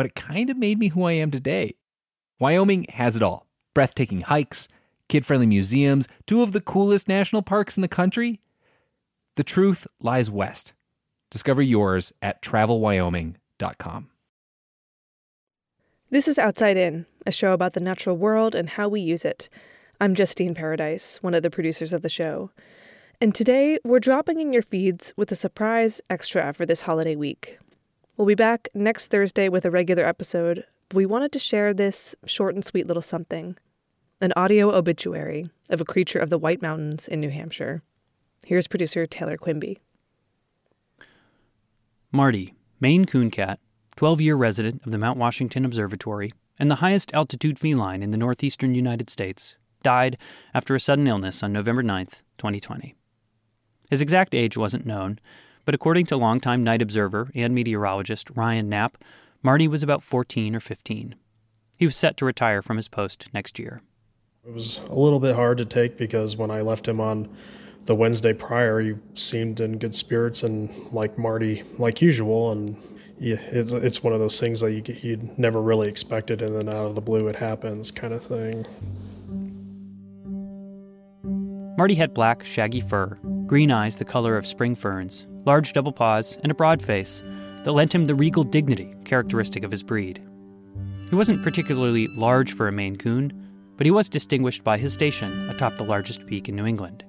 but it kind of made me who I am today. Wyoming has it all breathtaking hikes, kid friendly museums, two of the coolest national parks in the country. The truth lies west. Discover yours at travelwyoming.com. This is Outside In, a show about the natural world and how we use it. I'm Justine Paradise, one of the producers of the show. And today, we're dropping in your feeds with a surprise extra for this holiday week. We'll be back next Thursday with a regular episode, we wanted to share this short and sweet little something an audio obituary of a creature of the White Mountains in New Hampshire. Here's producer Taylor Quimby. Marty, Maine coon cat, 12 year resident of the Mount Washington Observatory and the highest altitude feline in the northeastern United States, died after a sudden illness on November 9, 2020. His exact age wasn't known, but according to longtime night observer and meteorologist Ryan Knapp, Marty was about 14 or 15. He was set to retire from his post next year. It was a little bit hard to take because when I left him on the Wednesday prior, he seemed in good spirits and like Marty, like usual, and yeah, it's it's one of those things that you you'd never really expected, and then out of the blue it happens, kind of thing. Marty had black, shaggy fur, green eyes the color of spring ferns, large double paws, and a broad face that lent him the regal dignity characteristic of his breed. He wasn't particularly large for a Maine Coon, but he was distinguished by his station atop the largest peak in New England.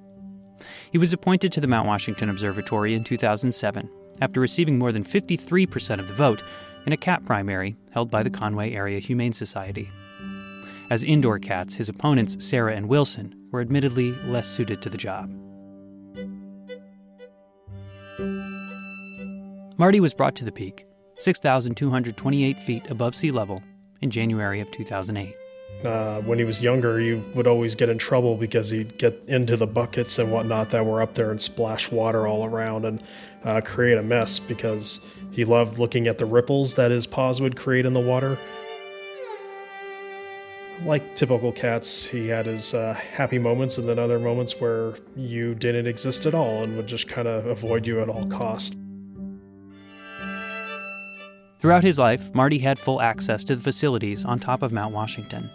He was appointed to the Mount Washington Observatory in 2007 after receiving more than 53% of the vote in a cat primary held by the Conway Area Humane Society. As indoor cats, his opponents, Sarah and Wilson, were admittedly less suited to the job. Marty was brought to the peak, 6,228 feet above sea level, in January of 2008. Uh, when he was younger, he would always get in trouble because he'd get into the buckets and whatnot that were up there and splash water all around and uh, create a mess because he loved looking at the ripples that his paws would create in the water. Like typical cats, he had his uh, happy moments and then other moments where you didn't exist at all and would just kind of avoid you at all cost. Throughout his life, Marty had full access to the facilities on top of Mount Washington.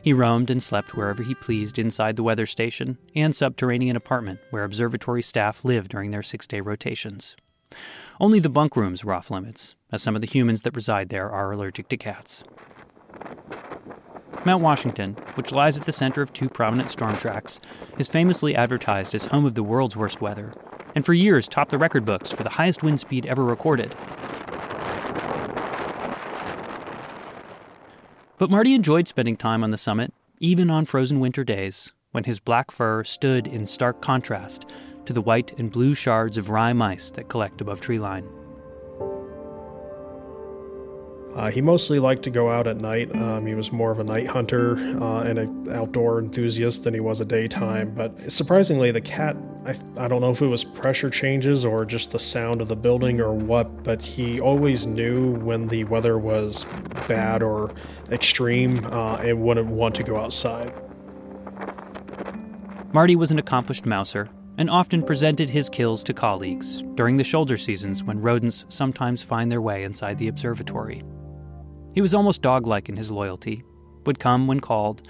He roamed and slept wherever he pleased inside the weather station and subterranean apartment where observatory staff lived during their six day rotations. Only the bunk rooms were off limits, as some of the humans that reside there are allergic to cats. Mount Washington, which lies at the center of two prominent storm tracks, is famously advertised as home of the world's worst weather, and for years topped the record books for the highest wind speed ever recorded But Marty enjoyed spending time on the summit, even on frozen winter days, when his black fur stood in stark contrast to the white and blue shards of rime ice that collect above treeline. Uh, he mostly liked to go out at night. Um, he was more of a night hunter uh, and an outdoor enthusiast than he was a daytime. But surprisingly, the cat, I, I don't know if it was pressure changes or just the sound of the building or what, but he always knew when the weather was bad or extreme uh, and wouldn't want to go outside. Marty was an accomplished mouser and often presented his kills to colleagues during the shoulder seasons when rodents sometimes find their way inside the observatory. He was almost dog like in his loyalty, would come when called,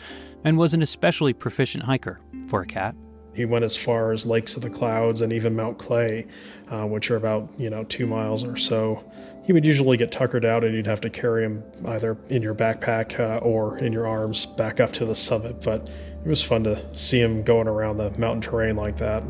and was an especially proficient hiker for a cat. He went as far as Lakes of the Clouds and even Mount Clay, uh, which are about, you know, two miles or so. He would usually get tuckered out and you'd have to carry him either in your backpack uh, or in your arms back up to the summit. But it was fun to see him going around the mountain terrain like that.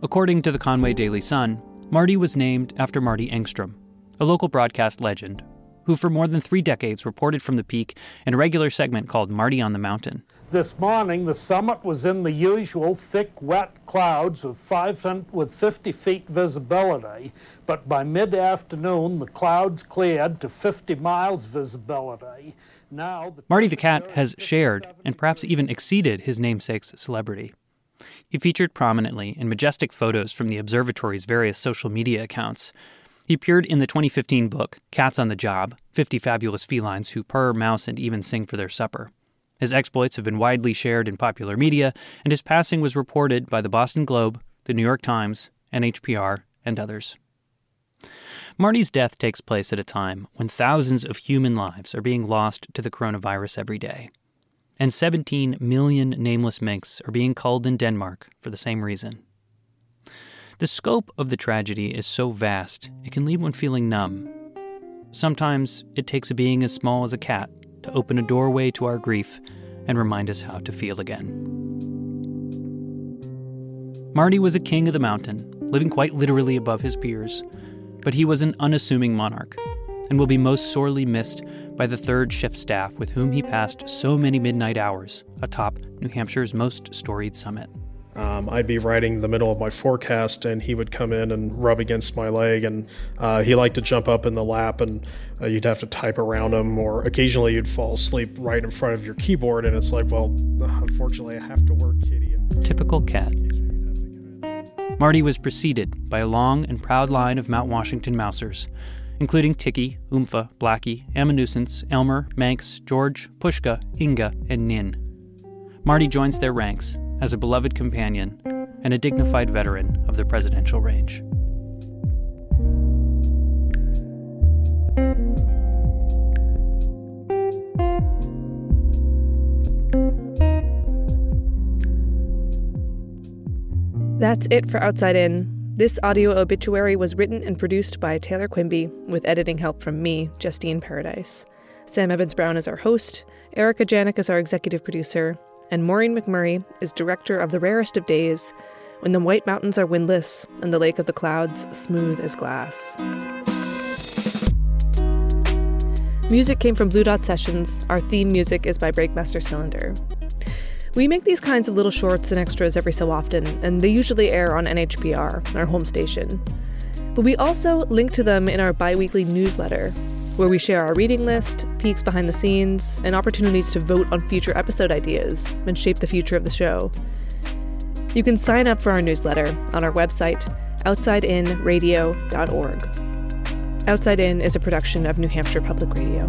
According to the Conway Daily Sun, Marty was named after Marty Engstrom, a local broadcast legend, who for more than three decades reported from the peak in a regular segment called Marty on the Mountain. This morning, the summit was in the usual thick, wet clouds with, five, with 50 feet visibility, but by mid afternoon, the clouds cleared to 50 miles visibility. Now, the Marty the Cat has shared and perhaps even exceeded his namesake's celebrity. He featured prominently in majestic photos from the observatory's various social media accounts. He appeared in the 2015 book, Cats on the Job 50 Fabulous Felines Who Purr, Mouse, and Even Sing for Their Supper. His exploits have been widely shared in popular media, and his passing was reported by the Boston Globe, the New York Times, NHPR, and others. Marty's death takes place at a time when thousands of human lives are being lost to the coronavirus every day and 17 million nameless minks are being culled in Denmark for the same reason. The scope of the tragedy is so vast, it can leave one feeling numb. Sometimes it takes a being as small as a cat to open a doorway to our grief and remind us how to feel again. Marty was a king of the mountain, living quite literally above his peers, but he was an unassuming monarch and will be most sorely missed by the third shift staff with whom he passed so many midnight hours atop New Hampshire's most storied summit. Um, I'd be writing the middle of my forecast, and he would come in and rub against my leg. And uh, he liked to jump up in the lap, and uh, you'd have to type around him, or occasionally you'd fall asleep right in front of your keyboard. And it's like, well, unfortunately, I have to work, kitty. And Typical cat. Marty was preceded by a long and proud line of Mount Washington Mousers including Tiki, Oompha, Blackie, Amanuensis, Elmer, Manx, George, Pushka, Inga, and Nin. Marty joins their ranks as a beloved companion and a dignified veteran of the presidential range. That's it for Outside In. This audio obituary was written and produced by Taylor Quimby, with editing help from me, Justine Paradise. Sam Evans Brown is our host, Erica Janik is our executive producer, and Maureen McMurray is director of The Rarest of Days, when the White Mountains are windless and the Lake of the Clouds smooth as glass. Music came from Blue Dot Sessions. Our theme music is by Breakmaster Cylinder. We make these kinds of little shorts and extras every so often, and they usually air on NHPR, our home station. But we also link to them in our bi weekly newsletter, where we share our reading list, peeks behind the scenes, and opportunities to vote on future episode ideas and shape the future of the show. You can sign up for our newsletter on our website, outsideinradio.org. Outside In is a production of New Hampshire Public Radio.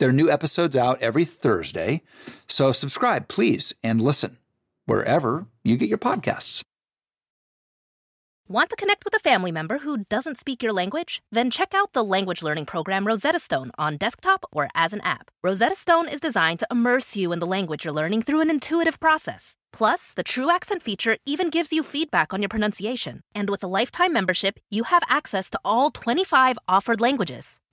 There are new episodes out every Thursday. So subscribe, please, and listen wherever you get your podcasts. Want to connect with a family member who doesn't speak your language? Then check out the language learning program Rosetta Stone on desktop or as an app. Rosetta Stone is designed to immerse you in the language you're learning through an intuitive process. Plus, the True Accent feature even gives you feedback on your pronunciation. And with a lifetime membership, you have access to all 25 offered languages.